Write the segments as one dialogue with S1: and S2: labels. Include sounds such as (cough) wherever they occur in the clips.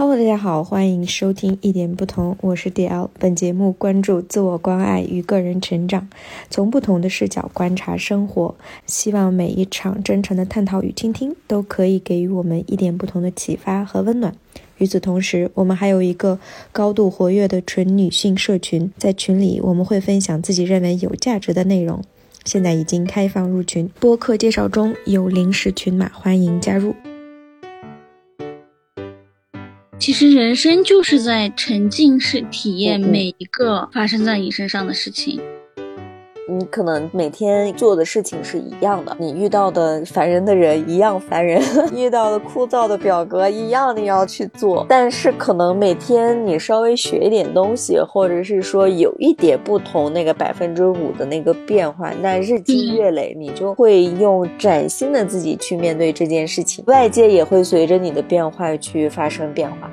S1: Hello，大家好，欢迎收听一点不同，我是 DL。本节目关注自我关爱与个人成长，从不同的视角观察生活，希望每一场真诚的探讨与倾听都可以给予我们一点不同的启发和温暖。与此同时，我们还有一个高度活跃的纯女性社群，在群里我们会分享自己认为有价值的内容。现在已经开放入群，播客介绍中有临时群码，欢迎加入。
S2: 其实人生就是在沉浸式体验每一个发生在你身上的事情。
S3: 你可能每天做的事情是一样的，你遇到的烦人的人一样烦人，(laughs) 遇到的枯燥的表格一样你要去做。但是可能每天你稍微学一点东西，或者是说有一点不同，那个百分之五的那个变化，那日积月累，你就会用崭新的自己去面对这件事情，外界也会随着你的变化去发生变化。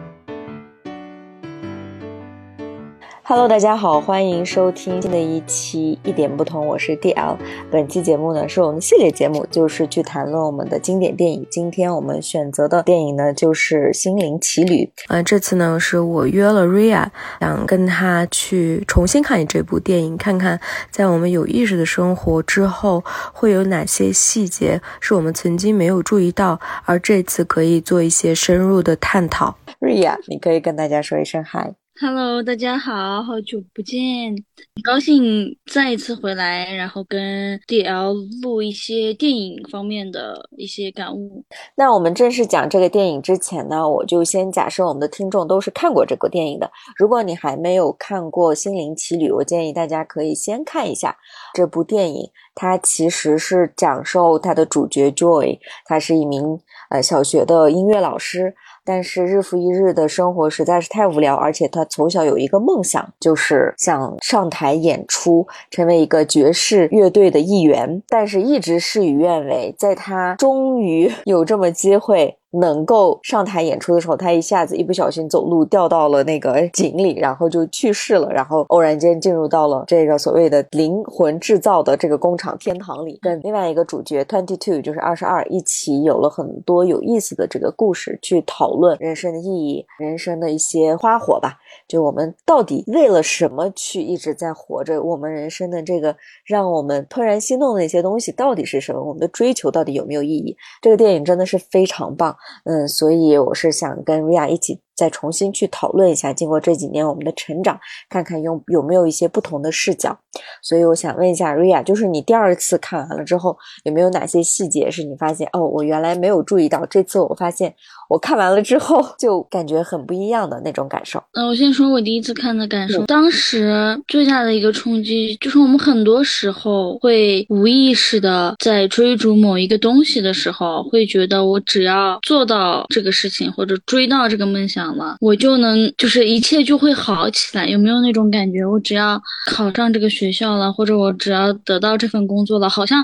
S3: Hello，大家好，欢迎收听新的一期一点不同，我是 DL。本期节目呢是我们系列节目，就是去谈论我们的经典电影。今天我们选择的电影呢就是《心灵奇旅》。
S1: 呃，这次呢是我约了 Ria，想跟他去重新看这部电影，看看在我们有意识的生活之后会有哪些细节是我们曾经没有注意到，而这次可以做一些深入的探讨。
S3: Ria，你可以跟大家说一声嗨。
S2: Hello，大家好，好久不见，很高兴再一次回来，然后跟 DL 录一些电影方面的一些感悟。
S3: 那我们正式讲这个电影之前呢，我就先假设我们的听众都是看过这个电影的。如果你还没有看过《心灵奇旅》，我建议大家可以先看一下这部电影。它其实是讲授它的主角 Joy，他是一名呃小学的音乐老师。但是日复一日的生活实在是太无聊，而且他从小有一个梦想，就是想上台演出，成为一个爵士乐队的一员，但是一直事与愿违。在他终于有这么机会。能够上台演出的时候，他一下子一不小心走路掉到了那个井里，然后就去世了。然后偶然间进入到了这个所谓的灵魂制造的这个工厂天堂里，跟另外一个主角 Twenty Two 就是二十二一起有了很多有意思的这个故事，去讨论人生的意义、人生的一些花火吧。就我们到底为了什么去一直在活着？我们人生的这个让我们怦然心动的那些东西到底是什么？我们的追求到底有没有意义？这个电影真的是非常棒。嗯，所以我是想跟瑞亚一起。再重新去讨论一下，经过这几年我们的成长，看看有有没有一些不同的视角。所以我想问一下瑞亚，就是你第二次看完了之后，有没有哪些细节是你发现哦，我原来没有注意到，这次我发现我看完了之后 (laughs) 就感觉很不一样的那种感受？
S2: 嗯，我先说我第一次看的感受，当时最大的一个冲击就是我们很多时候会无意识的在追逐某一个东西的时候，会觉得我只要做到这个事情或者追到这个梦想。了，我就能就是一切就会好起来，有没有那种感觉？我只要考上这个学校了，或者我只要得到这份工作了，好像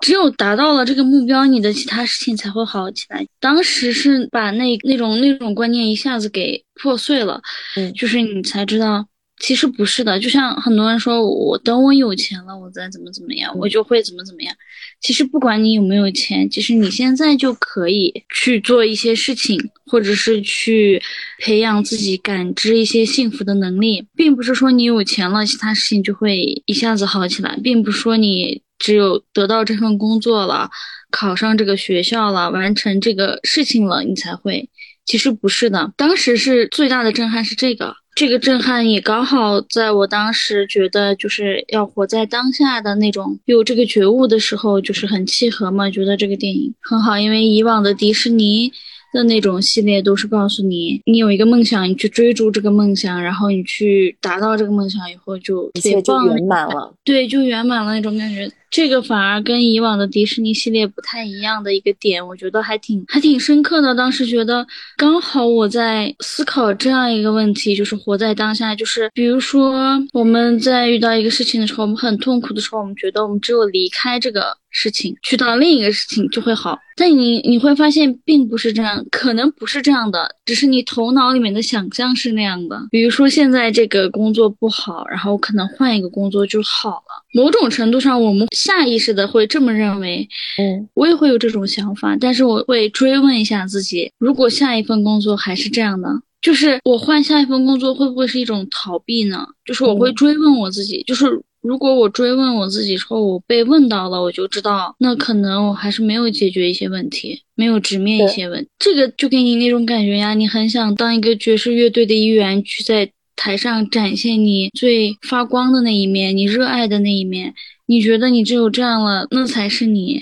S2: 只有达到了这个目标，你的其他事情才会好起来。当时是把那那种那种观念一下子给破碎了，嗯，就是你才知道。其实不是的，就像很多人说，我等我有钱了，我再怎么怎么样，我就会怎么怎么样。其实不管你有没有钱，其实你现在就可以去做一些事情，或者是去培养自己感知一些幸福的能力，并不是说你有钱了，其他事情就会一下子好起来，并不是说你只有得到这份工作了，考上这个学校了，完成这个事情了，你才会。其实不是的，当时是最大的震撼是这个。这个震撼也刚好在我当时觉得就是要活在当下的那种有这个觉悟的时候，就是很契合嘛。觉得这个电影很好，因为以往的迪士尼的那种系列都是告诉你，你有一个梦想，你去追逐这个梦想，然后你去达到这个梦想以后，就
S3: 一切就圆满了。
S2: 对，就圆满了那种感觉。这个反而跟以往的迪士尼系列不太一样的一个点，我觉得还挺还挺深刻的。当时觉得刚好我在思考这样一个问题，就是活在当下。就是比如说我们在遇到一个事情的时候，我们很痛苦的时候，我们觉得我们只有离开这个事情，去到另一个事情就会好。但你你会发现并不是这样，可能不是这样的，只是你头脑里面的想象是那样的。比如说现在这个工作不好，然后可能换一个工作就好了。某种程度上，我们下意识的会这么认为，嗯，我也会有这种想法，但是我会追问一下自己，如果下一份工作还是这样的，就是我换下一份工作会不会是一种逃避呢？就是我会追问我自己，就是如果我追问我自己之后，我被问到了，我就知道那可能我还是没有解决一些问题，没有直面一些问题。这个就给你那种感觉呀，你很想当一个爵士乐队的一员，去在台上展现你最发光的那一面，你热爱的那一面。你觉得你只有这样了，那才是你，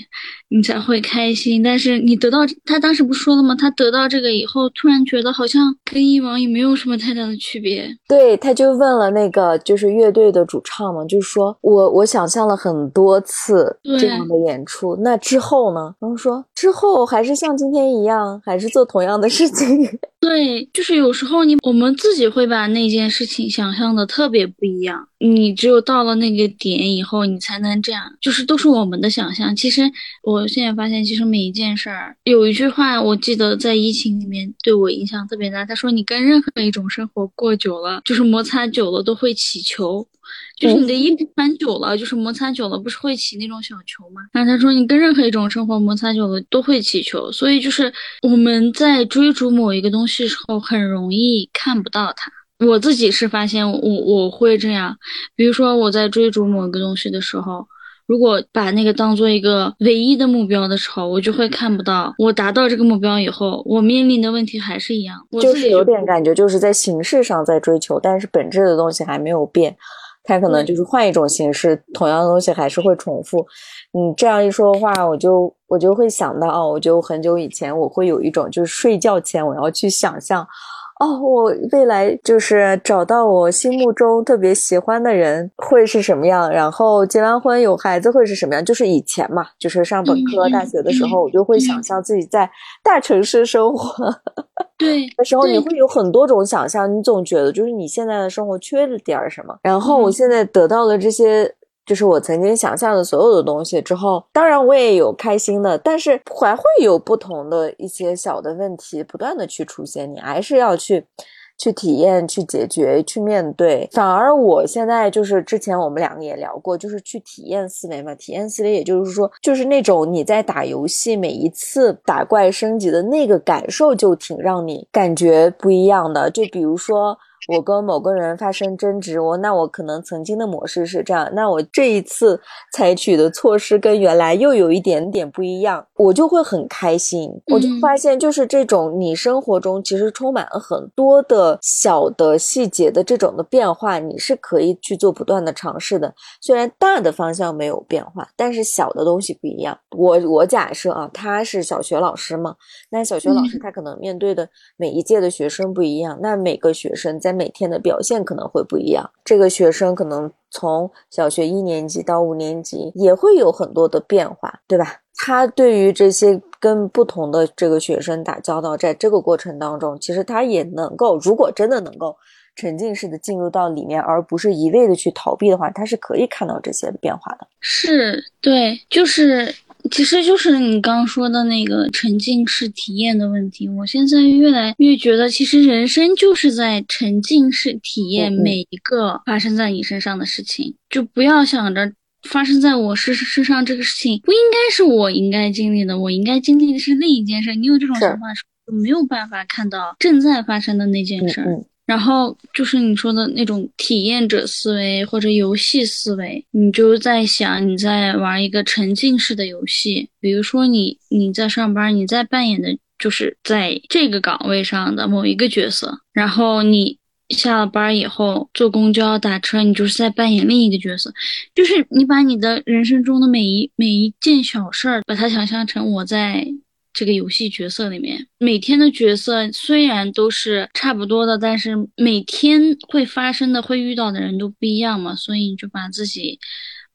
S2: 你才会开心。但是你得到他当时不说了吗？他得到这个以后，突然觉得好像跟以往也没有什么太大的区别。
S3: 对，他就问了那个就是乐队的主唱嘛，就是说我我想象了很多次这样的演出，那之后呢？然后说之后还是像今天一样，还是做同样的事情。(laughs)
S2: 对，就是有时候你我们自己会把那件事情想象的特别不一样。你只有到了那个点以后，你才能这样，就是都是我们的想象。其实我现在发现，其实每一件事儿，有一句话我记得在疫情里面对我影响特别大。他说：“你跟任何一种生活过久了，就是摩擦久了，都会起球。就是你的衣服穿久了，就是摩擦久了，不是会起那种小球吗？”然后他说：“你跟任何一种生活摩擦久了，都会起球。所以就是我们在追逐某一个东西的时候，很容易看不到它。”我自己是发现我我会这样，比如说我在追逐某个东西的时候，如果把那个当做一个唯一的目标的时候，我就会看不到我达到这个目标以后，我面临的问题还是一样。
S3: 就是有点感觉，就是在形式上在追求，但是本质的东西还没有变，它可能就是换一种形式，同样的东西还是会重复。你这样一说的话，我就我就会想到，哦，我就很久以前我会有一种，就是睡觉前我要去想象。哦，我未来就是找到我心目中特别喜欢的人会是什么样，然后结完婚有孩子会是什么样？就是以前嘛，就是上本科、大学的时候，我就会想象自己在大城市生活。(laughs)
S2: 对，
S3: 的时候你会有很多种想象，你总觉得就是你现在的生活缺了点什么。然后我现在得到了这些。就是我曾经想象的所有的东西之后，当然我也有开心的，但是还会有不同的一些小的问题不断的去出现，你还是要去去体验、去解决、去面对。反而我现在就是之前我们两个也聊过，就是去体验思维嘛，体验思维，也就是说，就是那种你在打游戏每一次打怪升级的那个感受，就挺让你感觉不一样的。就比如说。我跟某个人发生争执，我那我可能曾经的模式是这样，那我这一次采取的措施跟原来又有一点点不一样，我就会很开心。我就发现，就是这种你生活中其实充满了很多的小的细节的这种的变化，你是可以去做不断的尝试的。虽然大的方向没有变化，但是小的东西不一样。我我假设啊，他是小学老师嘛，那小学老师他可能面对的每一届的学生不一样，那每个学生在在每天的表现可能会不一样，这个学生可能从小学一年级到五年级也会有很多的变化，对吧？他对于这些跟不同的这个学生打交道，在这个过程当中，其实他也能够，如果真的能够沉浸式的进入到里面，而不是一味的去逃避的话，他是可以看到这些的变化的。
S2: 是对，就是。其实就是你刚刚说的那个沉浸式体验的问题。我现在越来越觉得，其实人生就是在沉浸式体验每一个发生在你身上的事情。就不要想着发生在我身身上这个事情不应该是我应该经历的，我应该经历的是另一件事。你有这种想法，就没有办法看到正在发生的那件事。然后就是你说的那种体验者思维或者游戏思维，你就在想你在玩一个沉浸式的游戏，比如说你你在上班，你在扮演的就是在这个岗位上的某一个角色，然后你下了班以后坐公交打车，你就是在扮演另一个角色，就是你把你的人生中的每一每一件小事儿，把它想象成我在。这个游戏角色里面，每天的角色虽然都是差不多的，但是每天会发生的、会遇到的人都不一样嘛，所以你就把自己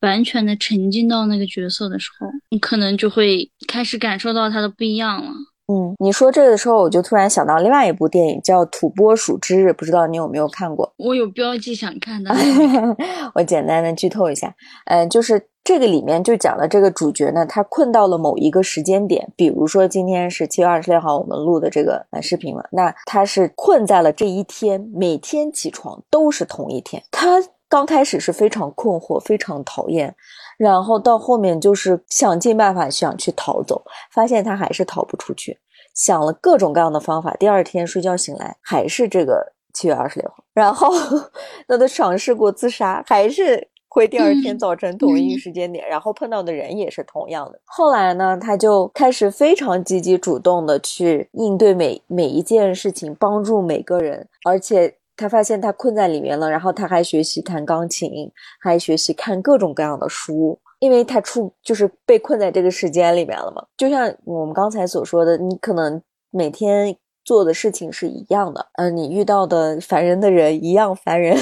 S2: 完全的沉浸到那个角色的时候，你可能就会开始感受到它的不一样了。
S3: 嗯，你说这个的时候，我就突然想到另外一部电影叫《土拨鼠之日》，不知道你有没有看过？
S2: 我有标记想看的，(laughs)
S3: 我简单的剧透一下，嗯，就是。这个里面就讲了这个主角呢，他困到了某一个时间点，比如说今天是七月二十六号，我们录的这个视频嘛，那他是困在了这一天，每天起床都是同一天。他刚开始是非常困惑，非常讨厌，然后到后面就是想尽办法想去逃走，发现他还是逃不出去。想了各种各样的方法，第二天睡觉醒来还是这个七月二十六号，然后 (laughs) 那他尝试过自杀，还是。会第二天早晨同一时间点，然后碰到的人也是同样的。后来呢，他就开始非常积极主动的去应对每每一件事情，帮助每个人。而且他发现他困在里面了，然后他还学习弹钢琴，还学习看各种各样的书，因为他出就是被困在这个时间里面了嘛。就像我们刚才所说的，你可能每天。做的事情是一样的，嗯，你遇到的烦人的人一样烦人，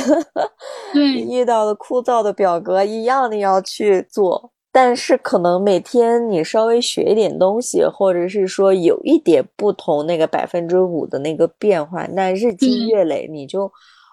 S2: 对，(laughs)
S3: 遇到的枯燥的表格一样，你要去做。但是可能每天你稍微学一点东西，或者是说有一点不同，那个百分之五的那个变化，那日积月累，你就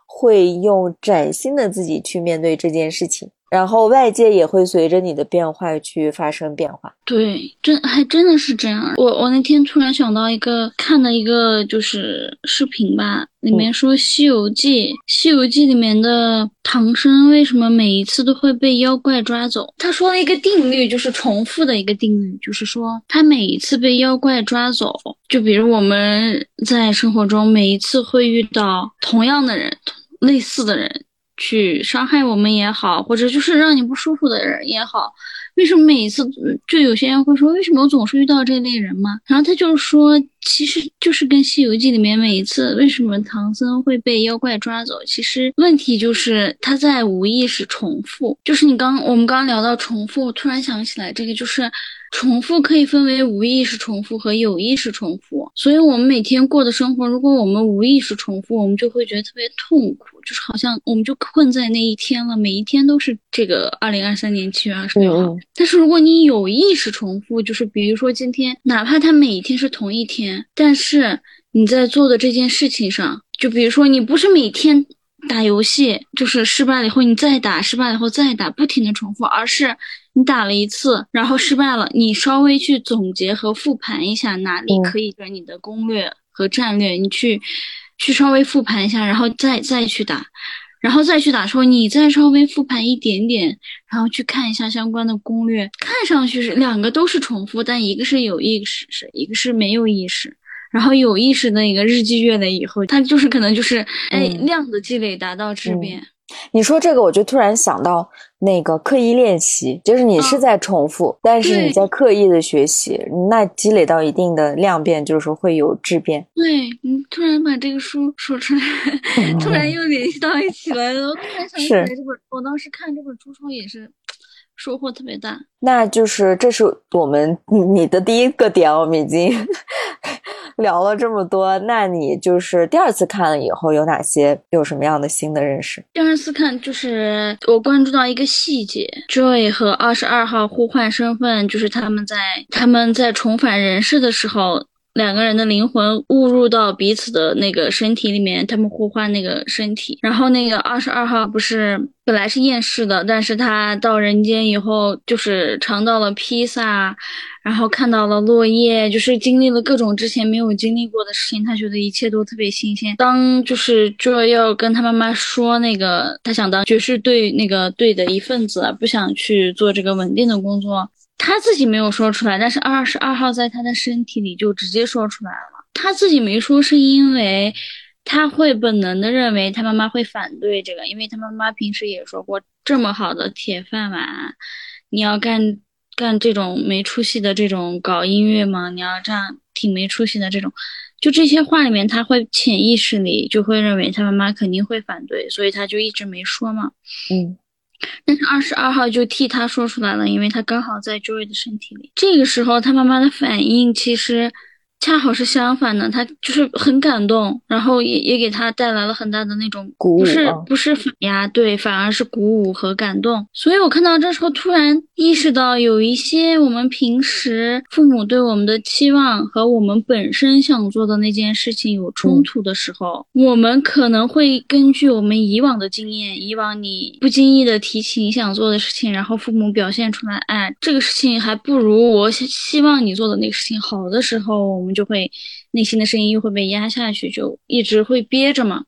S3: 会用崭新的自己去面对这件事情。然后外界也会随着你的变化去发生变化。
S2: 对，真还真的是这样。我我那天突然想到一个看的一个就是视频吧，里面说《西游记》，《西游记》里面的唐僧为什么每一次都会被妖怪抓走？他说了一个定律，就是重复的一个定律，就是说他每一次被妖怪抓走，就比如我们在生活中每一次会遇到同样的人，类似的人。去伤害我们也好，或者就是让你不舒服的人也好，为什么每一次就有些人会说，为什么我总是遇到这类人嘛？然后他就是说，其实就是跟《西游记》里面每一次为什么唐僧会被妖怪抓走，其实问题就是他在无意识重复。就是你刚我们刚刚聊到重复，突然想起来，这个就是重复可以分为无意识重复和有意识重复。所以我们每天过的生活，如果我们无意识重复，我们就会觉得特别痛苦。就是好像我们就困在那一天了，每一天都是这个二零二三年七月二十六号。但是如果你有意识重复，就是比如说今天，哪怕它每一天是同一天，但是你在做的这件事情上，就比如说你不是每天打游戏，就是失败了以后你再打，失败了以后再打，不停的重复，而是你打了一次，然后失败了，你稍微去总结和复盘一下哪里可以跟你的攻略和战略，你去。去稍微复盘一下，然后再再去打，然后再去打，说你再稍微复盘一点点，然后去看一下相关的攻略。看上去是两个都是重复，但一个是有意识，是一个是没有意识。然后有意识的一个日积月累以后，它就是可能就是哎量的积累达到质变。
S3: 你说这个，我就突然想到那个刻意练习，就是你是在重复，但是你在刻意的学习，那积累到一定的量变，就是说会有质变。
S2: 对你突然把这个书说出来，(laughs) 突然又联系到一起来了。我突然想起来这本，我当时看这本书时候也是收获特别大。
S3: 那就是这是我们你的第一个点，我们已经。聊了这么多，那你就是第二次看了以后有哪些有什么样的新的认识？
S2: 第二次看就是我关注到一个细节，Joy 和二十二号互换身份，就是他们在他们在重返人世的时候。两个人的灵魂误入到彼此的那个身体里面，他们互换那个身体。然后那个二十二号不是本来是厌世的，但是他到人间以后，就是尝到了披萨，然后看到了落叶，就是经历了各种之前没有经历过的事情，他觉得一切都特别新鲜。当就是就要跟他妈妈说那个他想当爵士队那个队的一份子，不想去做这个稳定的工作。他自己没有说出来，但是二十二号在他的身体里就直接说出来了。他自己没说，是因为他会本能的认为他妈妈会反对这个，因为他妈妈平时也说过，这么好的铁饭碗，你要干干这种没出息的这种搞音乐吗？你要这样挺没出息的这种，就这些话里面，他会潜意识里就会认为他妈妈肯定会反对，所以他就一直没说嘛。
S3: 嗯。
S2: 但是二十二号就替他说出来了，因为他刚好在 Joy 的身体里。这个时候，他妈妈的反应其实。恰好是相反的，他就是很感动，然后也也给他带来了很大的那种
S3: 鼓
S2: 舞，不是不是反压，对，反而是鼓舞和感动。所以我看到这时候，突然意识到有一些我们平时父母对我们的期望和我们本身想做的那件事情有冲突的时候，我们可能会根据我们以往的经验，以往你不经意的提起你想做的事情，然后父母表现出来，哎，这个事情还不如我希望你做的那个事情好的时候。我们就会内心的声音又会被压下去，就一直会憋着嘛。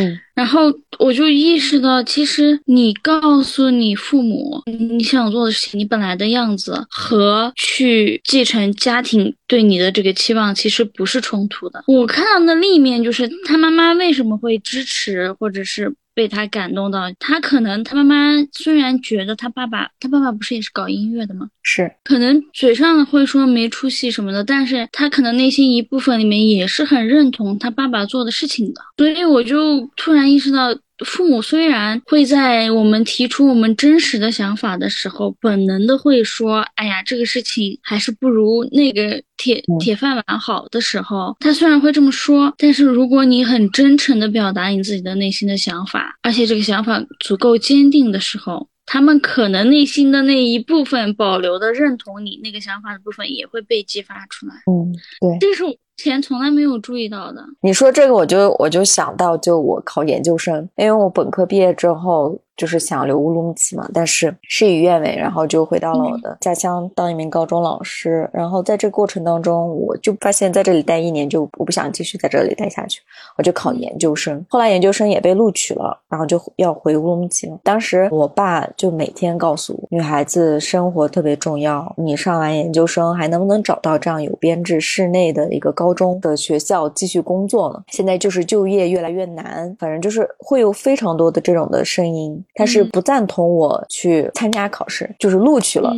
S3: 嗯，
S2: 然后我就意识到，其实你告诉你父母你想做的事情，你本来的样子和去继承家庭对你的这个期望，其实不是冲突的。我看到的另一面就是，他妈妈为什么会支持，或者是。被他感动到，他可能他妈妈虽然觉得他爸爸，他爸爸不是也是搞音乐的吗？
S3: 是，
S2: 可能嘴上会说没出息什么的，但是他可能内心一部分里面也是很认同他爸爸做的事情的。所以我就突然意识到，父母虽然会在我们提出我们真实的想法的时候，本能的会说，哎呀，这个事情还是不如那个。铁铁饭碗好的时候，他虽然会这么说，但是如果你很真诚的表达你自己的内心的想法，而且这个想法足够坚定的时候，他们可能内心的那一部分保留的认同你那个想法的部分也会被激发出来。
S3: 嗯，对，
S2: 这是我前从来没有注意到的。
S3: 你说这个，我就我就想到，就我考研究生，因为我本科毕业之后。就是想留乌鲁木齐嘛，但是事与愿违，然后就回到了我的家乡当一名高中老师。然后在这个过程当中，我就发现在这里待一年就我不想继续在这里待下去，我就考研究生。后来研究生也被录取了，然后就要回乌鲁木齐了。当时我爸就每天告诉我，女孩子生活特别重要，你上完研究生还能不能找到这样有编制室内的一个高中的学校继续工作呢？现在就是就业越来越难，反正就是会有非常多的这种的声音。他是不赞同我去参加考试，就是录取了。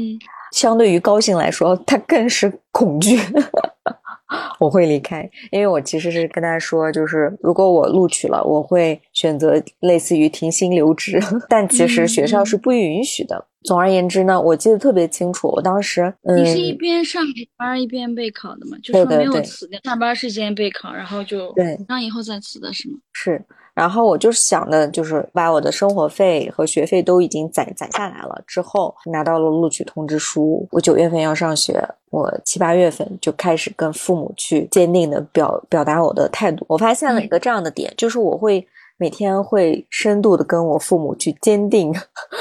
S3: 相对于高兴来说，他更是恐惧。(laughs) 我会离开，因为我其实是跟他说，就是如果我录取了，我会选择类似于停薪留职，(laughs) 但其实学校是不允许的。总而言之呢，我记得特别清楚，我当时
S2: 你是一边上班一边备考的嘛？就说没有辞掉，上班时间备考，然后就
S3: 对，
S2: 让以后再辞的是吗？
S3: 是。然后我就是想的，就是把我的生活费和学费都已经攒攒下来了，之后拿到了录取通知书。我九月份要上学，我七八月份就开始跟父母去坚定的表表达我的态度。我发现了一个这样的点，就是我会每天会深度的跟我父母去坚定、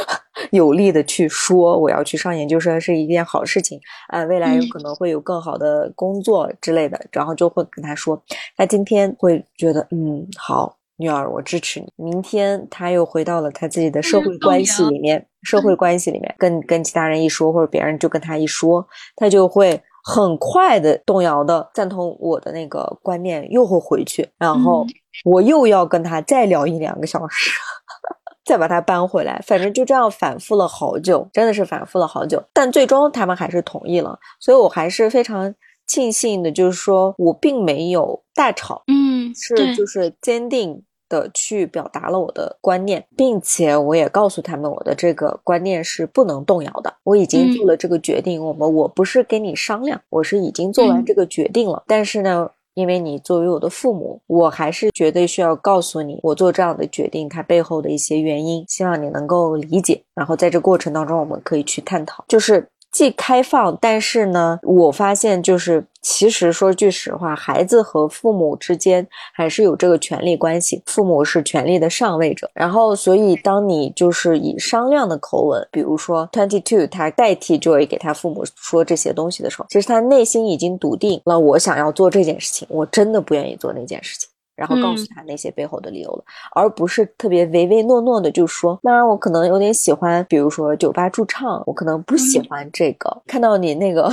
S3: (laughs) 有力的去说，我要去上研究生是一件好事情啊，未来有可能会有更好的工作之类的，然后就会跟他说，他今天会觉得嗯好。女儿，我支持你。明天他又回到了他自己的社会关系里面，社会关系里面跟跟其他人一说，或者别人就跟他一说，他就会很快的动摇的赞同我的那个观念，又会回去，然后我又要跟他再聊一两个小时，(laughs) 再把他搬回来，反正就这样反复了好久，真的是反复了好久。但最终他们还是同意了，所以我还是非常庆幸的，就是说我并没有大吵，
S2: 嗯。
S3: 是，就是坚定的去表达了我的观念，并且我也告诉他们我的这个观念是不能动摇的。我已经做了这个决定，我们我不是跟你商量，我是已经做完这个决定了。但是呢，因为你作为我的父母，我还是绝对需要告诉你，我做这样的决定它背后的一些原因，希望你能够理解。然后在这过程当中，我们可以去探讨，就是。既开放，但是呢，我发现就是，其实说句实话，孩子和父母之间还是有这个权利关系，父母是权力的上位者。然后，所以当你就是以商量的口吻，比如说 Twenty Two 他代替 Joy 给他父母说这些东西的时候，其实他内心已经笃定了，我想要做这件事情，我真的不愿意做那件事情。然后告诉他那些背后的理由了，而不是特别唯唯诺诺的就说，当然我可能有点喜欢，比如说酒吧驻唱，我可能不喜欢这个。看到你那个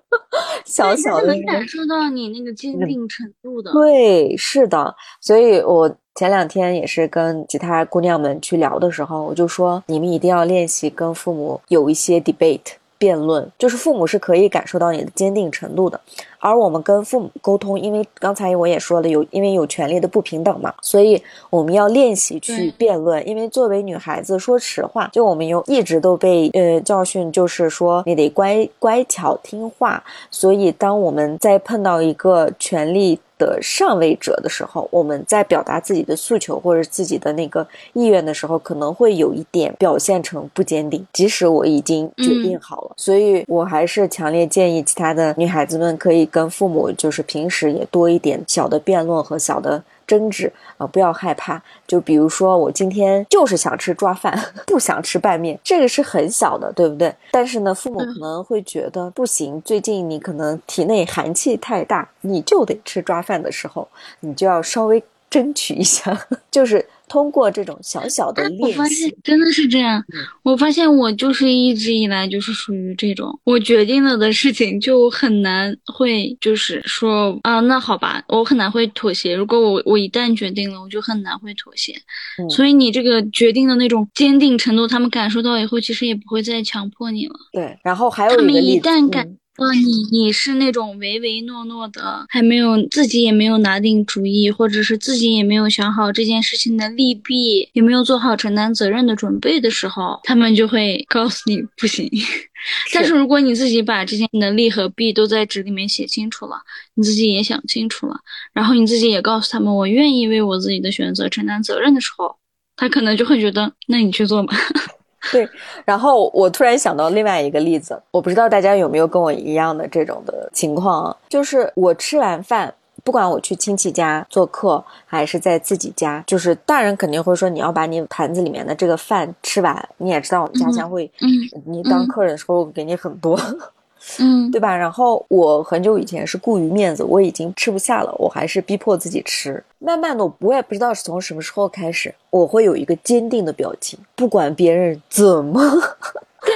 S3: (laughs) 小小的，
S2: 能感受到你那个坚定程度的。
S3: 对，是的。所以我前两天也是跟其他姑娘们去聊的时候，我就说，你们一定要练习跟父母有一些 debate。辩论就是父母是可以感受到你的坚定程度的，而我们跟父母沟通，因为刚才我也说了，有因为有权利的不平等嘛，所以我们要练习去辩论。因为作为女孩子，说实话，就我们有一直都被呃教训，就是说你得乖乖巧听话。所以当我们在碰到一个权利，的上位者的时候，我们在表达自己的诉求或者自己的那个意愿的时候，可能会有一点表现成不坚定。即使我已经决定好了，所以我还是强烈建议其他的女孩子们可以跟父母就是平时也多一点小的辩论和小的。争执啊，不要害怕。就比如说，我今天就是想吃抓饭，(laughs) 不想吃拌面，这个是很小的，对不对？但是呢，父母可能会觉得不行。最近你可能体内寒气太大，你就得吃抓饭的时候，你就要稍微争取一下，(laughs) 就是。通过这种小小的练习，
S2: 我发现真的是这样。我发现我就是一直以来就是属于这种，我决定了的事情就很难会就是说啊，那好吧，我很难会妥协。如果我我一旦决定了，我就很难会妥协。所以你这个决定的那种坚定程度，他们感受到以后，其实也不会再强迫你了。
S3: 对，然后还有他
S2: 们一旦感。呃，你你是那种唯唯诺诺的，还没有自己也没有拿定主意，或者是自己也没有想好这件事情的利弊，也没有做好承担责任的准备的时候，他们就会告诉你不行。(laughs) 但是如果你自己把这些的利和弊都在纸里面写清楚了，你自己也想清楚了，然后你自己也告诉他们我愿意为我自己的选择承担责任的时候，他可能就会觉得那你去做吧。
S3: 对，然后我突然想到另外一个例子，我不知道大家有没有跟我一样的这种的情况啊，就是我吃完饭，不管我去亲戚家做客，还是在自己家，就是大人肯定会说你要把你盘子里面的这个饭吃完，你也知道我们家乡会，你当客人的时候给你很多。
S2: 嗯，
S3: 对吧？然后我很久以前是顾于面子，我已经吃不下了，我还是逼迫自己吃。慢慢的，我也不知道是从什么时候开始，我会有一个坚定的表情，不管别人怎么。
S2: 对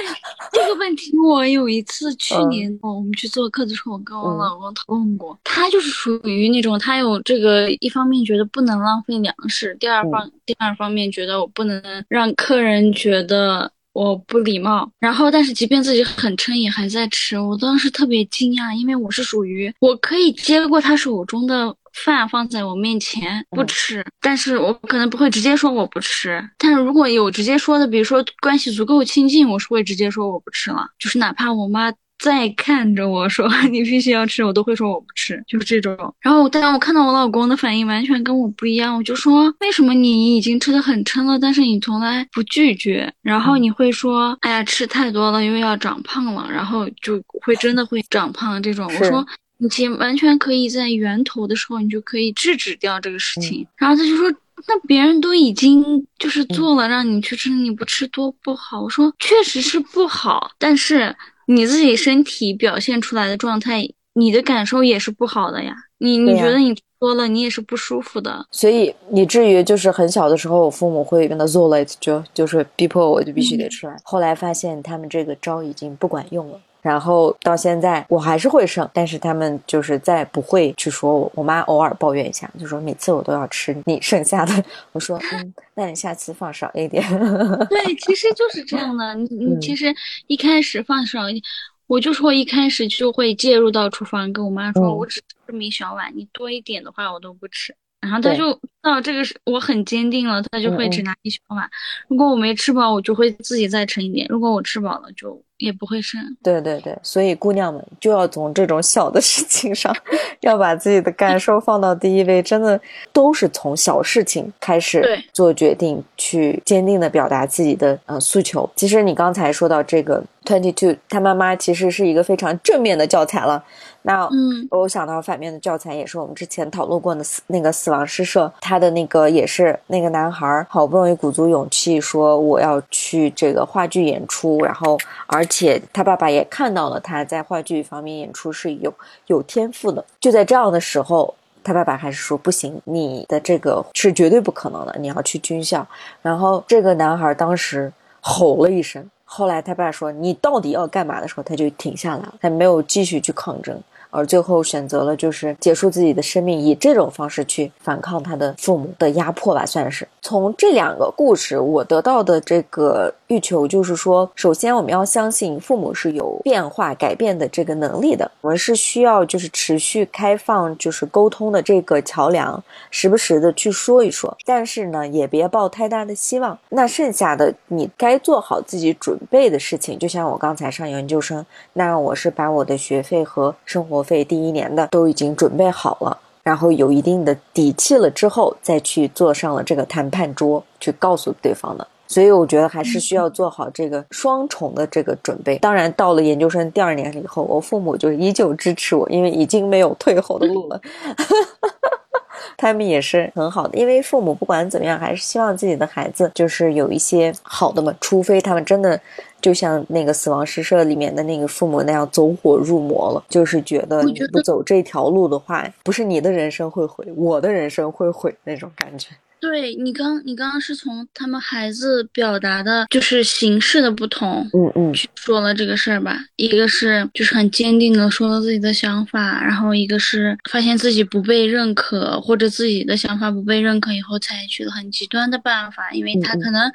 S2: 这个问题，我有一次 (laughs) 去年我们去做客的时候，我跟我老公讨论过，他就是属于那种，他有这个一方面觉得不能浪费粮食，第二方第二方面觉得我不能让客人觉得。我不礼貌，然后但是即便自己很撑也还在吃，我当时特别惊讶，因为我是属于我可以接过他手中的饭放在我面前不吃，但是我可能不会直接说我不吃，但是如果有直接说的，比如说关系足够亲近，我是会直接说我不吃了，就是哪怕我妈。在看着我说 (laughs) 你必须要吃，我都会说我不吃，就是这种。然后，但我看到我老公的反应完全跟我不一样，我就说为什么你已经吃的很撑了，但是你从来不拒绝？然后你会说，哎呀，吃太多了又要长胖了，然后就会真的会长胖这种。我说你其实完全可以在源头的时候，你就可以制止掉这个事情。然后他就说，那别人都已经就是做了让你去吃，你不吃多不好。我说确实是不好，但是。你自己身体表现出来的状态，你的感受也是不好的呀。你你觉得你多了，你也是不舒服的。
S3: 所以以至于就是很小的时候，我父母会跟他做了，就就是逼迫我，就必须得吃完。后来发现他们这个招已经不管用了。然后到现在我还是会剩，但是他们就是再不会去说我。我妈偶尔抱怨一下，就说每次我都要吃你剩下的。(laughs) 我说嗯，那你下次放少一点。(laughs)
S2: 对，其实就是这样的。你你其实一开始放少一点，我就说一开始就会介入到厨房，跟我妈说，我只吃这么一小碗，你多一点的话我都不吃。然后他就到这个是我很坚定了，他就会只拿一小碗。如果我没吃饱，我就会自己再盛一点。如果我吃饱了，就。也不会剩。
S3: 对对对，所以姑娘们就要从这种小的事情上，要把自己的感受放到第一位，真的都是从小事情开始做决定，去坚定的表达自己的呃诉求。其实你刚才说到这个 twenty two，他妈妈其实是一个非常正面的教材了。那嗯，我想到反面的教材也是我们之前讨论过的死那个死亡诗社，他的那个也是那个男孩好不容易鼓足勇气说我要去这个话剧演出，然后而且他爸爸也看到了他在话剧方面演出是有有天赋的。就在这样的时候，他爸爸还是说不行，你的这个是绝对不可能的，你要去军校。然后这个男孩当时吼了一声，后来他爸说你到底要干嘛的时候，他就停下来了，他没有继续去抗争。而最后选择了就是结束自己的生命，以这种方式去反抗他的父母的压迫吧，算是。从这两个故事，我得到的这个欲求就是说，首先我们要相信父母是有变化、改变的这个能力的，我们是需要就是持续开放就是沟通的这个桥梁，时不时的去说一说。但是呢，也别抱太大的希望。那剩下的你该做好自己准备的事情，就像我刚才上研究生，那我是把我的学费和生活。费第一年的都已经准备好了，然后有一定的底气了之后，再去坐上了这个谈判桌，去告诉对方的。所以我觉得还是需要做好这个双重的这个准备。当然，到了研究生第二年以后，我父母就依旧支持我，因为已经没有退后的路了。(laughs) 他们也是很好的，因为父母不管怎么样，还是希望自己的孩子就是有一些好的嘛。除非他们真的就像那个《死亡诗社》里面的那个父母那样走火入魔了，就是觉得你不走这条路的话，不是你的人生会毁，我的人生会毁那种感觉。
S2: 对你刚，你刚刚是从他们孩子表达的，就是形式的不同，
S3: 嗯嗯，
S2: 去说了这个事儿吧。一个是就是很坚定的说了自己的想法，然后一个是发现自己不被认可，或者自己的想法不被认可以后，采取了很极端的办法，因为他可能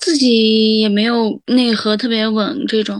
S2: 自己也没有内核特别稳这种。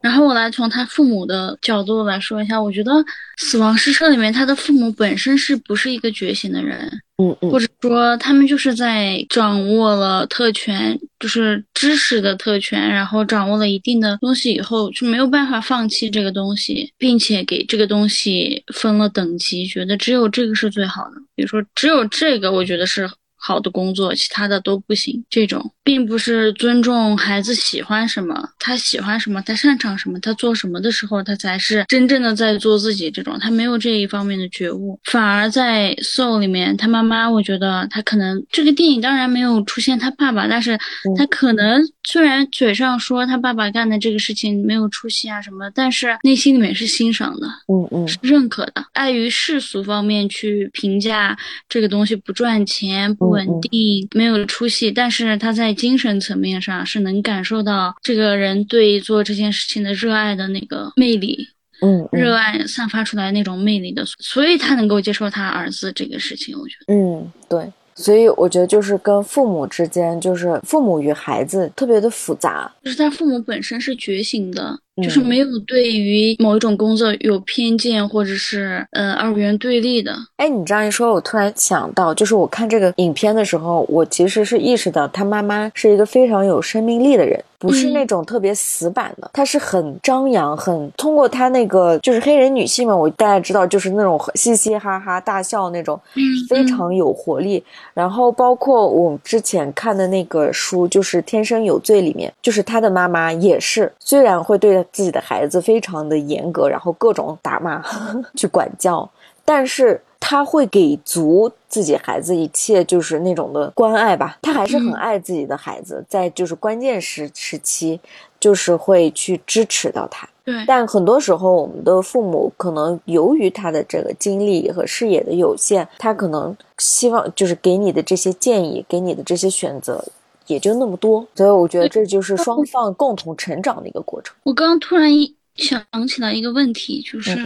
S2: 然后我来从他父母的角度来说一下，我觉得《死亡诗社》里面他的父母本身是不是一个觉醒的人？
S3: 嗯嗯，
S2: 或者说他们就是在掌握了特权，就是知识的特权，然后掌握了一定的东西以后，就没有办法放弃这个东西，并且给这个东西分了等级，觉得只有这个是最好的。比如说，只有这个，我觉得是。好的工作，其他的都不行。这种并不是尊重孩子喜欢什么，他喜欢什么，他擅长什么，他做什么的时候，他才是真正的在做自己。这种他没有这一方面的觉悟，反而在 Soul 里面，他妈妈，我觉得他可能这个电影当然没有出现他爸爸，但是他可能虽然嘴上说他爸爸干的这个事情没有出息啊什么，但是内心里面是欣赏的，
S3: 嗯嗯，
S2: 是认可的。碍于世俗方面去评价这个东西不赚钱不。稳定没有出息，但是他在精神层面上是能感受到这个人对做这件事情的热爱的那个魅力，
S3: 嗯，
S2: 热爱散发出来那种魅力的，所以他能够接受他儿子这个事情，我觉
S3: 得，嗯，对。所以我觉得就是跟父母之间，就是父母与孩子特别的复杂。
S2: 就是他父母本身是觉醒的，就是没有对于某一种工作有偏见，或者是嗯二元对立的。
S3: 哎，你这样一说，我突然想到，就是我看这个影片的时候，我其实是意识到他妈妈是一个非常有生命力的人。不是那种特别死板的，她是很张扬，很通过她那个就是黑人女性嘛，我大家知道就是那种嘻嘻哈哈大笑那种，非常有活力。然后包括我之前看的那个书，就是《天生有罪》里面，就是他的妈妈也是，虽然会对自己的孩子非常的严格，然后各种打骂 (laughs) 去管教，但是。他会给足自己孩子一切，就是那种的关爱吧。他还是很爱自己的孩子，在就是关键时时期，就是会去支持到他。
S2: 对。
S3: 但很多时候，我们的父母可能由于他的这个精力和视野的有限，他可能希望就是给你的这些建议，给你的这些选择也就那么多。所以我觉得这就是双方共同成长的一个过程。
S2: 我刚刚突然一想起来一个问题，就是。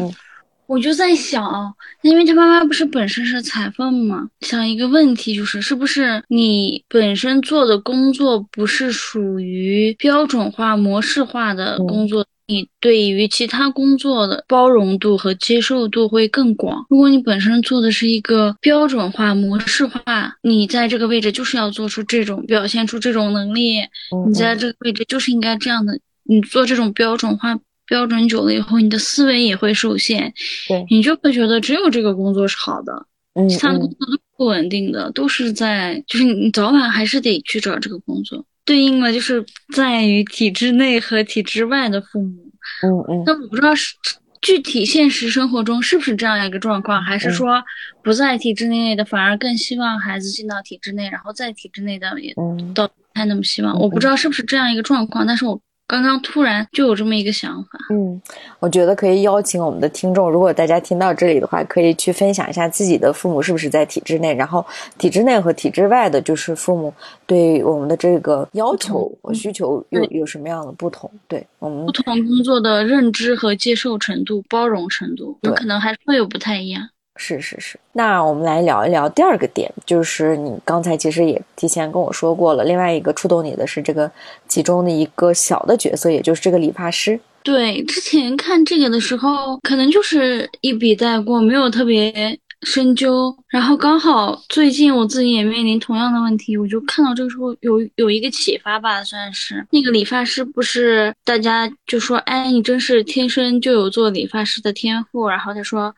S2: 我就在想，因为他妈妈不是本身是裁缝嘛？想一个问题，就是是不是你本身做的工作不是属于标准化、模式化的工作，你对于其他工作的包容度和接受度会更广。如果你本身做的是一个标准化、模式化，你在这个位置就是要做出这种表现出这种能力，你在这个位置就是应该这样的，你做这种标准化。标准久了以后，你的思维也会受限，
S3: 对
S2: 你就会觉得只有这个工作是好的，
S3: 嗯，
S2: 其他的工作都不稳定的，都是在，就是你早晚还是得去找这个工作。对应的就是在于体制内和体制外的父母，
S3: 嗯嗯。
S2: 那我不知道是具体现实生活中是不是这样一个状况，还是说不在体制内的反而更希望孩子进到体制内，然后在体制内的也倒不太那么希望。我不知道是不是这样一个状况，但是我。刚刚突然就有这么一个想法，
S3: 嗯，我觉得可以邀请我们的听众，如果大家听到这里的话，可以去分享一下自己的父母是不是在体制内，然后体制内和体制外的，就是父母对我们的这个要求和需求有有什么样的不同？对我们
S2: 不同工作的认知和接受程度、包容程度，可能还是会有不太一样。
S3: 是是是，那我们来聊一聊第二个点，就是你刚才其实也提前跟我说过了。另外一个触动你的是这个其中的一个小的角色，也就是这个理发师。
S2: 对，之前看这个的时候，可能就是一笔带过，没有特别深究。然后刚好最近我自己也面临同样的问题，我就看到这个时候有有一个启发吧，算是那个理发师不是大家就说，哎，你真是天生就有做理发师的天赋。然后他说。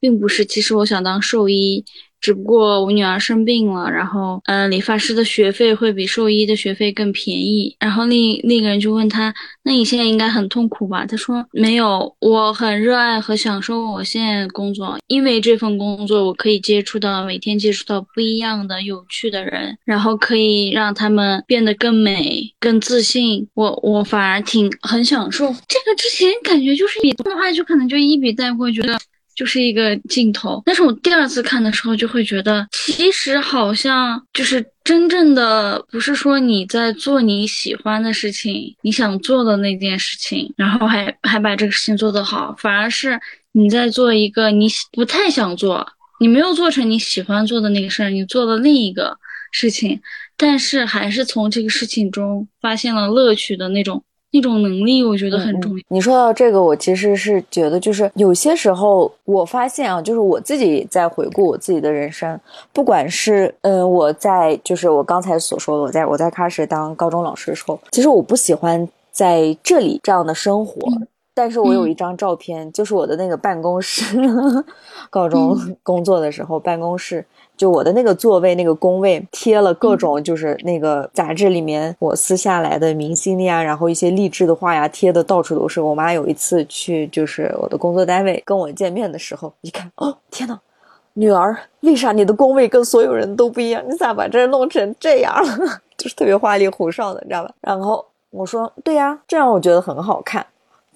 S2: 并不是，其实我想当兽医，只不过我女儿生病了，然后呃，理发师的学费会比兽医的学费更便宜。然后另另一个人就问他，那你现在应该很痛苦吧？他说没有，我很热爱和享受我现在的工作，因为这份工作我可以接触到每天接触到不一样的有趣的人，然后可以让他们变得更美、更自信。我我反而挺很享受这个。之前感觉就是你动画就可能就一笔带过，觉得就是一个镜头。但是我第二次看的时候就会觉得，其实好像就是真正的不是说你在做你喜欢的事情，你想做的那件事情，然后还还把这个事情做得好，反而是你在做一个你不太想做，你没有做成你喜欢做的那个事儿，你做了另一个事情，但是还是从这个事情中发现了乐趣的那种。那种能力，我觉得很重要。
S3: 你说到这个，我其实是觉得，就是有些时候，我发现啊，就是我自己在回顾我自己的人生，不管是嗯，我在就是我刚才所说的，我在我在喀什当高中老师的时候，其实我不喜欢在这里这样的生活。但是我有一张照片，就是我的那个办公室，高中 (laughs) 工作的时候，办公室。就我的那个座位，那个工位贴了各种，就是那个杂志里面我撕下来的明星的呀，然后一些励志的话呀，贴的到处都是。我妈有一次去，就是我的工作单位跟我见面的时候，一看，哦，天呐，女儿，为啥你的工位跟所有人都不一样？你咋把这弄成这样了？(laughs) 就是特别花里胡哨的，你知道吧？然后我说，对呀，这样我觉得很好看。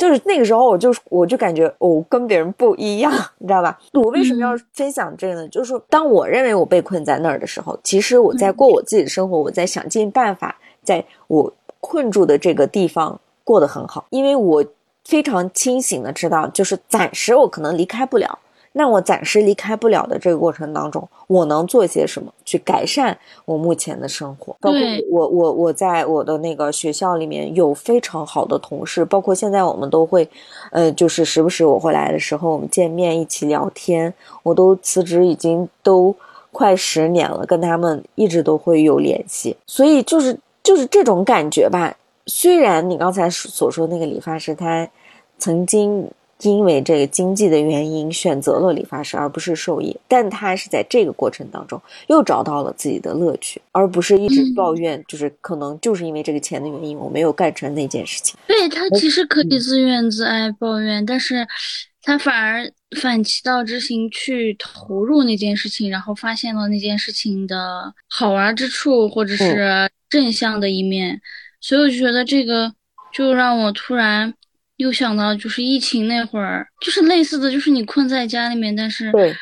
S3: 就是那个时候，我就我就感觉我跟别人不一样，你知道吧？我为什么要分享这个呢？就是说，当我认为我被困在那儿的时候，其实我在过我自己的生活，我在想尽办法，在我困住的这个地方过得很好，因为我非常清醒的知道，就是暂时我可能离开不了。那我暂时离开不了的这个过程当中，我能做些什么去改善我目前的生活？包括我我我在我的那个学校里面有非常好的同事，包括现在我们都会，呃，就是时不时我会来的时候，我们见面一起聊天。我都辞职已经都快十年了，跟他们一直都会有联系。所以就是就是这种感觉吧。虽然你刚才所说那个理发师他曾经。因为这个经济的原因，选择了理发师而不是兽医，但他是在这个过程当中又找到了自己的乐趣，而不是一直抱怨，就是可能就是因为这个钱的原因，我没有干成那件事情。
S2: 对他其实可以自怨自艾抱怨，但是他反而反其道之行去投入那件事情，然后发现了那件事情的好玩之处，或者是正向的一面，所以我就觉得这个就让我突然。又想到就是疫情那会儿，就是类似的就是你困在家里面，但是
S3: 对，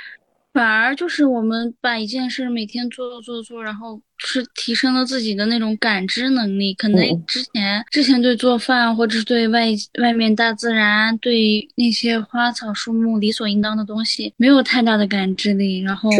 S2: 反而就是我们把一件事每天做做做，然后是提升了自己的那种感知能力。可能之前之前对做饭或者是对外外面大自然、对那些花草树木理所应当的东西没有太大的感知力。然后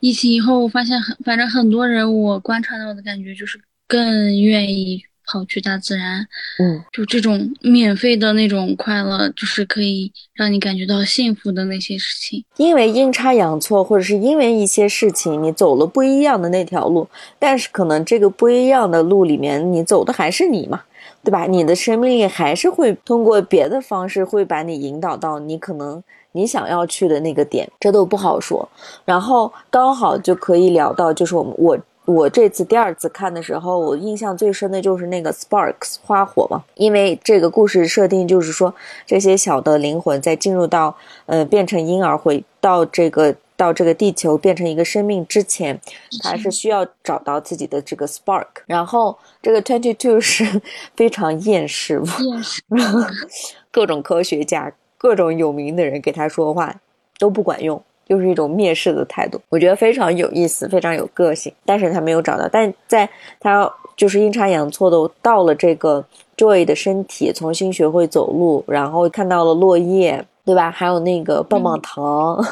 S2: 疫情以后，我发现很反正很多人我观察到的感觉就是更愿意。跑去大自然，
S3: 嗯，
S2: 就这种免费的那种快乐，就是可以让你感觉到幸福的那些事情。
S3: 因为阴差阳错，或者是因为一些事情，你走了不一样的那条路，但是可能这个不一样的路里面，你走的还是你嘛，对吧？你的生命力还是会通过别的方式，会把你引导到你可能你想要去的那个点，这都不好说。然后刚好就可以聊到，就是我们我。我这次第二次看的时候，我印象最深的就是那个 Sparks 花火嘛，因为这个故事设定就是说，这些小的灵魂在进入到呃变成婴儿，回到这个到这个地球变成一个生命之前，他是需要找到自己的这个 Spark。然后这个 Twenty Two 是 (laughs) 非常厌世，
S2: 厌世，
S3: 各种科学家、各种有名的人给他说话都不管用。就是一种蔑视的态度，我觉得非常有意思，非常有个性。但是他没有找到，但在他就是阴差阳错的到了这个 Joy 的身体，重新学会走路，然后看到了落叶，对吧？还有那个棒棒糖，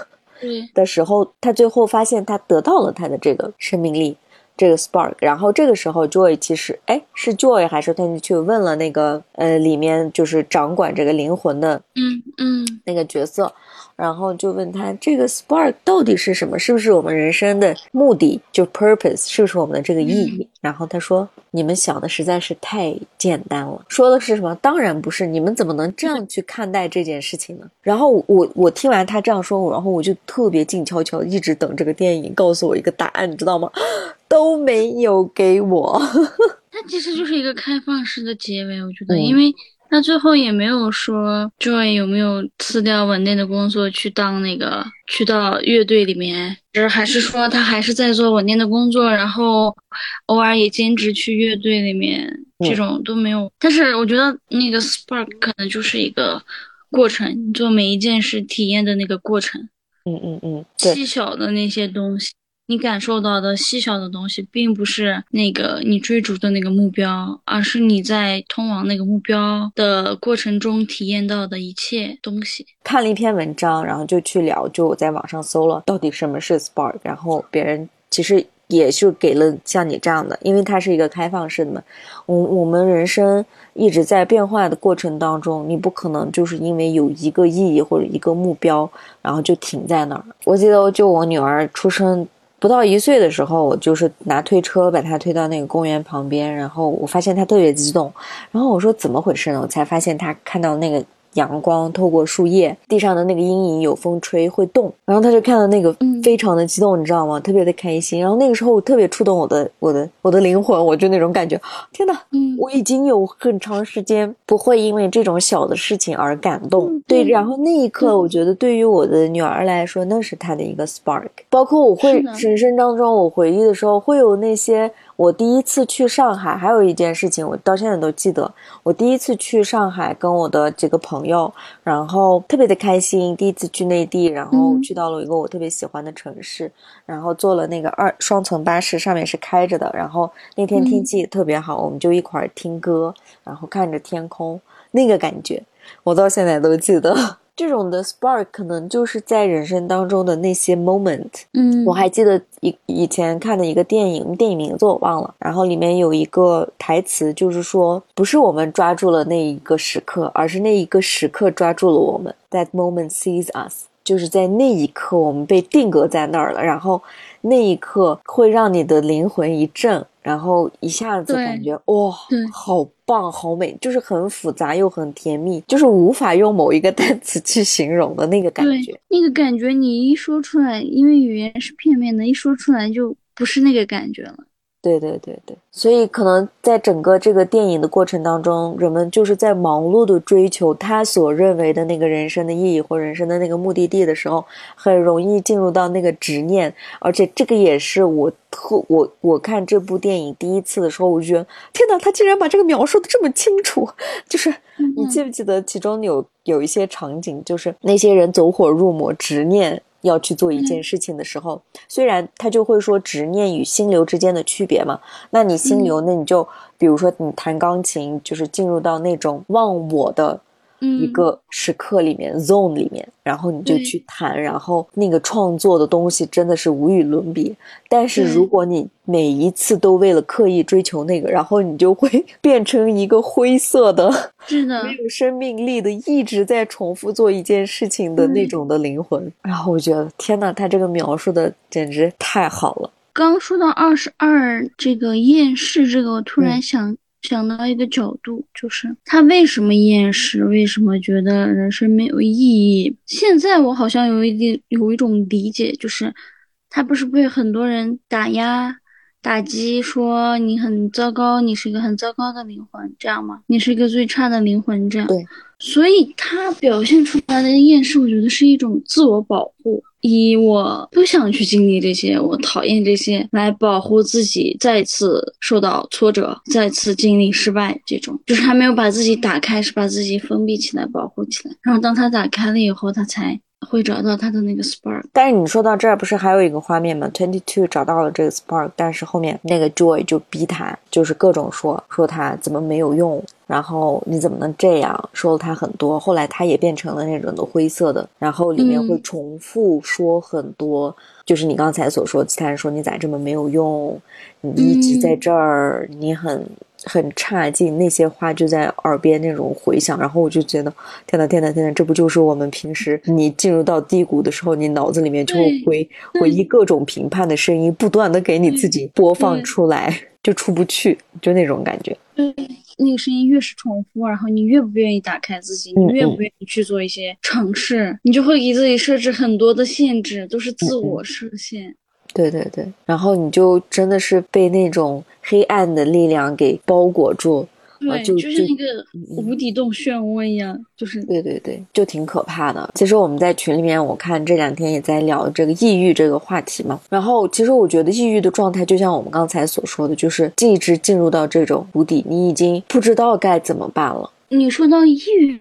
S3: 的时候，他最后发现他得到了他的这个生命力，这个 spark。然后这个时候 Joy 其实哎是 Joy 还是他就去问了那个呃里面就是掌管这个灵魂的
S2: 嗯嗯
S3: 那个角色。然后就问他这个 spark 到底是什么？是不是我们人生的目的？就 purpose 是不是我们的这个意义？然后他说：“你们想的实在是太简单了。”说的是什么？当然不是。你们怎么能这样去看待这件事情呢？然后我我听完他这样说，然后我就特别静悄悄，一直等这个电影告诉我一个答案，你知道吗？都没有给我。(laughs)
S2: 它其实就是一个开放式的结尾，我觉得，因为。他最后也没有说 Joy 有没有辞掉稳定的工作去当那个去到乐队里面，就是还是说他还是在做稳定的工作，然后偶尔也兼职去乐队里面，这种都没有。但是我觉得那个 Spark 可能就是一个过程，你做每一件事体验的那个过程，
S3: 嗯嗯嗯，
S2: 细小的那些东西。你感受到的细小的东西，并不是那个你追逐的那个目标，而是你在通往那个目标的过程中体验到的一切东西。
S3: 看了一篇文章，然后就去聊，就我在网上搜了到底什么是 spark，然后别人其实也是给了像你这样的，因为它是一个开放式的嘛。我我们人生一直在变化的过程当中，你不可能就是因为有一个意义或者一个目标，然后就停在那儿。我记得就我女儿出生。不到一岁的时候，我就是拿推车把他推到那个公园旁边，然后我发现他特别激动，然后我说怎么回事呢？我才发现他看到那个。阳光透过树叶，地上的那个阴影有风吹会动，然后他就看到那个非常的激动，你知道吗？特别的开心。然后那个时候特别触动我的我的我的灵魂，我就那种感觉，天哪！我已经有很长时间不会因为这种小的事情而感动。对，然后那一刻，我觉得对于我的女儿来说，那是她的一个 spark。包括我会人生当中我回忆的时候，会有那些。我第一次去上海，还有一件事情，我到现在都记得。我第一次去上海，跟我的几个朋友，然后特别的开心。第一次去内地，然后去到了一个我特别喜欢的城市，然后坐了那个二双层巴士，上面是开着的。然后那天天气特别好，我们就一块儿听歌，然后看着天空，那个感觉，我到现在都记得。这种的 spark 可能就是在人生当中的那些 moment。
S2: 嗯，
S3: 我还记得以以前看的一个电影，电影名字我忘了，然后里面有一个台词，就是说，不是我们抓住了那一个时刻，而是那一个时刻抓住了我们。That moment sees us，就是在那一刻我们被定格在那儿了，然后那一刻会让你的灵魂一震。然后一下子感觉哇，好棒，好美，就是很复杂又很甜蜜，就是无法用某一个单词去形容的那个感觉。
S2: 那个感觉你一说出来，因为语言是片面的，一说出来就不是那个感觉了。
S3: 对对对对，所以可能在整个这个电影的过程当中，人们就是在忙碌的追求他所认为的那个人生的意义或人生的那个目的地的时候，很容易进入到那个执念。而且这个也是我特我我看这部电影第一次的时候，我觉得天哪，他竟然把这个描述的这么清楚。(laughs) 就是你记不记得其中有有一些场景，就是那些人走火入魔，执念。要去做一件事情的时候，虽然他就会说执念与心流之间的区别嘛，那你心流，那你就比如说你弹钢琴，就是进入到那种忘我的。一个时刻里面，zone 里面，然后你就去弹，然后那个创作的东西真的是无与伦比。但是如果你每一次都为了刻意追求那个，然后你就会 (laughs) 变成一个灰色的、(laughs)
S2: 是的，
S3: 没有生命力的，一直在重复做一件事情的那种的灵魂。然后我觉得，天呐，他这个描述的简直太好了。
S2: 刚说到二十二这个厌世，这个我突然想。想到一个角度，就是他为什么厌世，为什么觉得人生没有意义？现在我好像有一点有一种理解，就是他不是被很多人打压、打击，说你很糟糕，你是一个很糟糕的灵魂，这样吗？你是一个最差的灵魂，这样。
S3: 对。
S2: 所以他表现出来的厌世，我觉得是一种自我保护。以我不想去经历这些，我讨厌这些，来保护自己再次受到挫折，再次经历失败，这种就是还没有把自己打开，是把自己封闭起来，保护起来。然后当他打开了以后，他才会找到他的那个 spark。
S3: 但是你说到这儿，不是还有一个画面吗？Twenty Two 找到了这个 spark，但是后面那个 Joy 就逼他，就是各种说说他怎么没有用，然后你怎么能这样，说了他很多。后来他也变成了那种的灰色的，然后里面会重复说很多，就是你刚才所说，其他人说你咋这么没有用，你一直在这儿，你很。很差劲，那些话就在耳边那种回响，然后我就觉得，天呐天呐天呐，这不就是我们平时你进入到低谷的时候，你脑子里面就会回回忆各种评判的声音，不断的给你自己播放出来，就出不去，就那种感觉。
S2: 对，那个声音越是重复，然后你越不愿意打开自己，你越不愿意去做一些尝试，你就会给自己设置很多的限制，都是自我设限。
S3: 对对对，然后你就真的是被那种黑暗的力量给包裹住，
S2: 对，
S3: 就
S2: 就是一个无底洞漩涡一样，就是
S3: 对对对，就挺可怕的。其实我们在群里面，我看这两天也在聊这个抑郁这个话题嘛。然后其实我觉得抑郁的状态，就像我们刚才所说的，就是一直进入到这种谷底，你已经不知道该怎么办了。
S2: 你说到抑郁。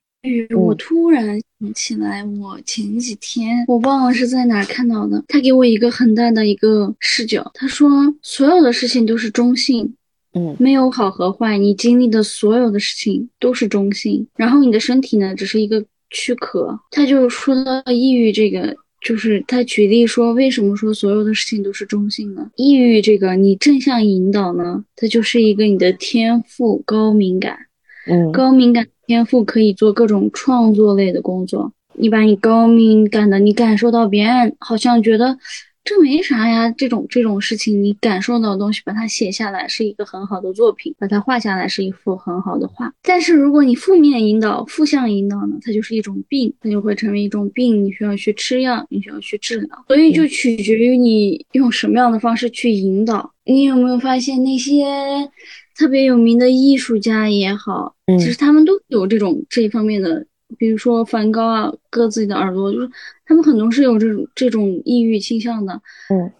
S2: 我突然想起来，我前几天我忘了是在哪看到的，他给我一个很大的一个视角，他说所有的事情都是中性，
S3: 嗯，
S2: 没有好和坏，你经历的所有的事情都是中性，然后你的身体呢只是一个躯壳。他就说到抑郁这个，就是他举例说，为什么说所有的事情都是中性呢？抑郁这个你正向引导呢，它就是一个你的天赋高敏感，高敏感。天赋可以做各种创作类的工作。你把你高敏感的，你感受到别人好像觉得这没啥呀，这种这种事情，你感受到的东西，把它写下来是一个很好的作品，把它画下来是一幅很好的画。但是如果你负面引导、负向引导呢，它就是一种病，它就会成为一种病，你需要去吃药，你需要去治疗。所以就取决于你用什么样的方式去引导。你有没有发现那些？特别有名的艺术家也好，其实他们都有这种这一方面的，比如说梵高啊，割自己的耳朵，就是他们很多是有这种这种抑郁倾向的，
S3: 嗯。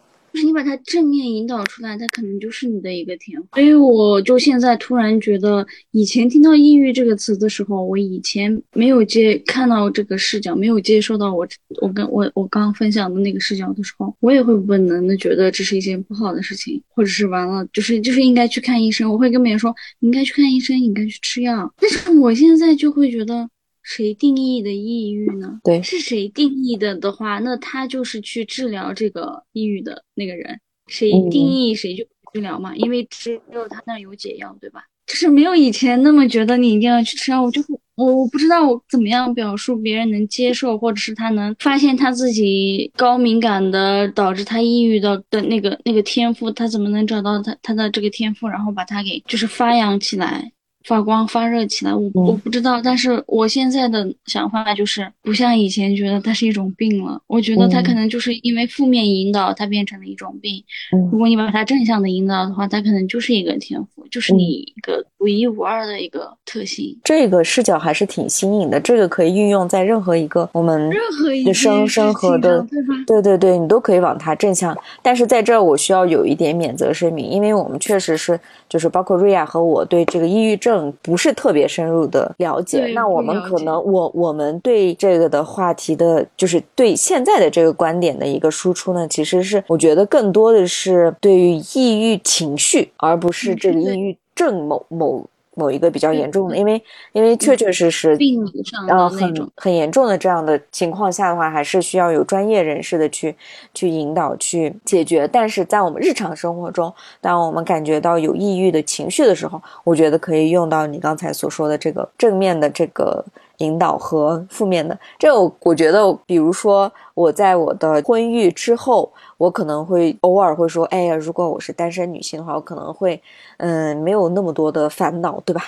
S2: 你把它正面引导出来，它可能就是你的一个天赋。所以我就现在突然觉得，以前听到抑郁这个词的时候，我以前没有接看到这个视角，没有接受到我我跟我我刚分享的那个视角的时候，我也会本能的觉得这是一件不好的事情，或者是完了，就是就是应该去看医生。我会跟别人说，你应该去看医生，你应该去吃药。但是我现在就会觉得。谁定义的抑郁呢？
S3: 对，
S2: 是谁定义的的话，那他就是去治疗这个抑郁的那个人。谁定义谁就治疗嘛，因为只有他那有解药，对吧？就是没有以前那么觉得你一定要去吃药。我就我我不知道我怎么样表述别人能接受，或者是他能发现他自己高敏感的导致他抑郁的的那个那个天赋，他怎么能找到他他的这个天赋，然后把他给就是发扬起来。发光发热起来，我我不知道，但是我现在的想法就是，不像以前觉得它是一种病了。我觉得它可能就是因为负面引导，它变成了一种病。如果你把它正向的引导的话，它可能就是一个天赋，就是你一个独一无二的一个特性。
S3: 这个视角还是挺新颖的，这个可以运用在任何一个我们
S2: 任何一
S3: 生生活的，对对对，你都可以往它正向。但是在这儿，我需要有一点免责声明，因为我们确实是，就是包括瑞亚和我对这个抑郁症。不是特别深入的了解，那我们可能我我们对这个的话题的，就是对现在的这个观点的一个输出呢，其实是我觉得更多的是对于抑郁情绪，而不是这个抑郁症某某。某一个比较严重的，因为因为确确实实
S2: 病理上
S3: 呃很很严重的这样的情况下的话，还是需要有专业人士的去去引导去解决。但是在我们日常生活中，当我们感觉到有抑郁的情绪的时候，我觉得可以用到你刚才所说的这个正面的这个。引导和负面的，这个我觉得，比如说我在我的婚育之后，我可能会偶尔会说，哎呀，如果我是单身女性的话，我可能会，嗯，没有那么多的烦恼，对吧？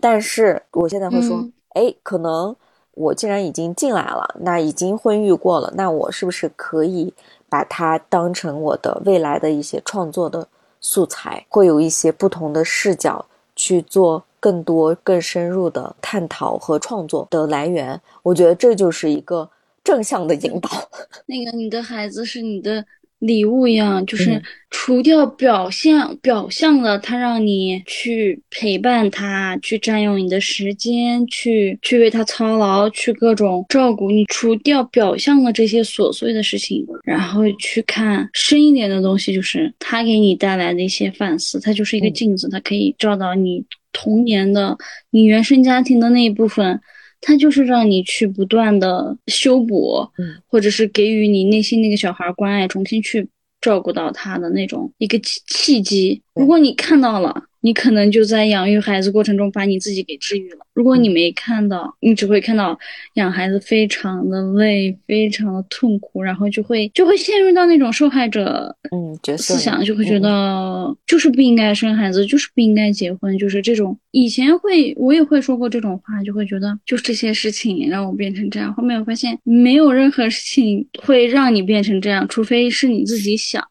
S3: 但是我现在会说，哎，可能我既然已经进来了，那已经婚育过了，那我是不是可以把它当成我的未来的一些创作的素材，会有一些不同的视角去做。更多、更深入的探讨和创作的来源，我觉得这就是一个正向的引导。(laughs)
S2: 那个，你的孩子是你的礼物一样，就是除掉表象表象的，他让你去陪伴他，去占用你的时间，去去为他操劳，去各种照顾你。除掉表象的这些琐碎的事情，然后去看深一点的东西，就是他给你带来的一些反思。它就是一个镜子，它可以照到你童年的、你原生家庭的那一部分。它就是让你去不断的修补，或者是给予你内心那个小孩关爱，重新去照顾到他的那种一个契契机。如果你看到了。你可能就在养育孩子过程中把你自己给治愈了。如果你没看到，你只会看到养孩子非常的累，非常的痛苦，然后就会就会陷入到那种受害者
S3: 嗯
S2: 思想，就会觉得就是不应该生孩子，就是不应该结婚，就是这种。以前会我也会说过这种话，就会觉得就是这些事情让我变成这样。后面我发现没有任何事情会让你变成这样，除非是你自己想。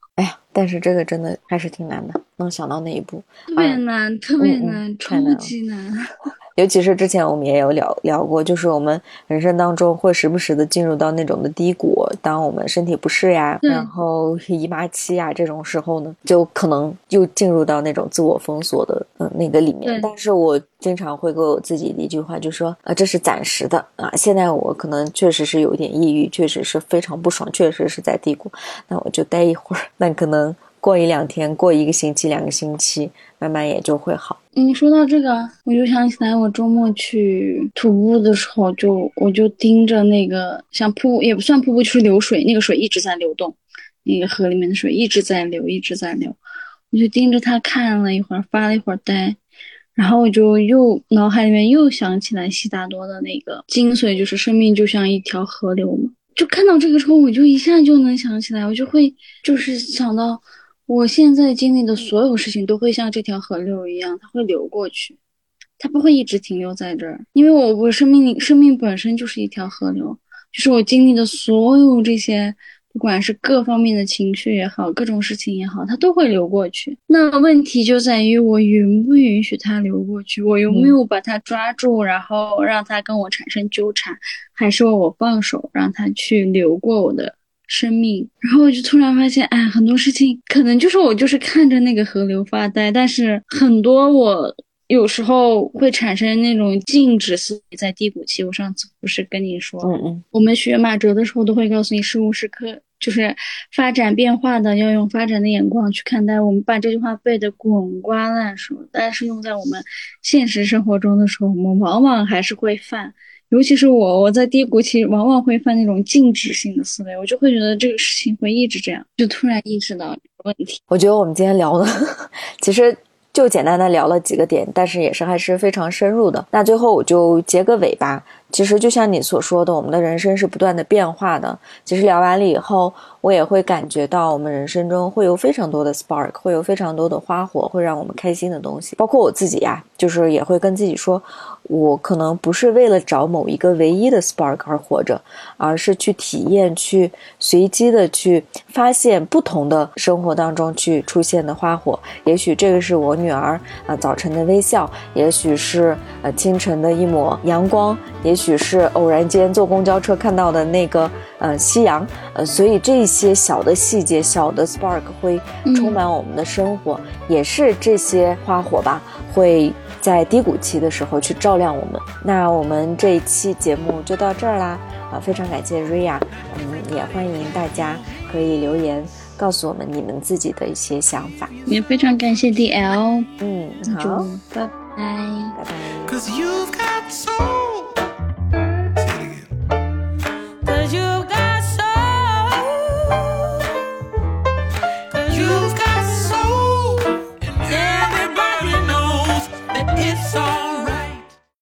S3: 但是这个真的还是挺难的，能想到那一步，
S2: 特别难，特别难，超级难。
S3: 尤其是之前我们也有聊聊过，就是我们人生当中会时不时的进入到那种的低谷，当我们身体不适呀，然后姨妈期呀这种时候呢，就可能又进入到那种自我封锁的嗯那个里面。但是我经常会给我自己的一句话，就说啊，这是暂时的啊，现在我可能确实是有一点抑郁，确实是非常不爽，确实是在低谷，那我就待一会儿，那可能。过一两天，过一个星期，两个星期，慢慢也就会好。
S2: 你说到这个，我就想起来，我周末去徒步的时候，就我就盯着那个像瀑布也不算瀑布，就是流水，那个水一直在流动，那个河里面的水一直在流，一直在流。我就盯着它看了一会儿，发了一会儿呆，然后我就又脑海里面又想起来悉达多的那个精髓，就是生命就像一条河流嘛。就看到这个时候，我就一下就能想起来，我就会就是想到。我现在经历的所有事情都会像这条河流一样，它会流过去，它不会一直停留在这儿。因为我我生命生命本身就是一条河流，就是我经历的所有这些，不管是各方面的情绪也好，各种事情也好，它都会流过去。那问题就在于我允不允许它流过去，我有没有把它抓住，然后让它跟我产生纠缠，还是我放手让它去流过我的？生命，然后我就突然发现，哎，很多事情可能就是我就是看着那个河流发呆，但是很多我有时候会产生那种静止思维，在低谷期。我上次不是跟你说，
S3: 嗯嗯，
S2: 我们学马哲的时候都会告诉你，事物是可就是发展变化的，要用发展的眼光去看待。我们把这句话背得滚瓜烂熟，但是用在我们现实生活中的时候，我们往往还是会犯。尤其是我，我在低谷期往往会犯那种静止性的思维，我就会觉得这个事情会一直这样，就突然意识到这个问题。
S3: 我觉得我们今天聊的，(laughs) 其实就简单的聊了几个点，但是也是还是非常深入的。那最后我就结个尾吧。其实就像你所说的，我们的人生是不断的变化的。其实聊完了以后，我也会感觉到我们人生中会有非常多的 spark，会有非常多的花火，会让我们开心的东西。包括我自己呀，就是也会跟自己说，我可能不是为了找某一个唯一的 spark 而活着，而是去体验，去随机的去发现不同的生活当中去出现的花火。也许这个是我女儿啊早晨的微笑，也许是呃清晨的一抹阳光，也许。许是偶然间坐公交车看到的那个呃夕阳，呃，所以这些小的细节、小的 spark 会充满我们的生活，也是这些花火吧，会在低谷期的时候去照亮我们。那我们这一期节目就到这儿啦，啊，非常感谢瑞亚，嗯，也欢迎大家可以留言告诉我们你们自己的一些想法，
S2: 也非常感谢 DL，
S3: 嗯，好，
S2: 拜拜，
S3: 拜拜。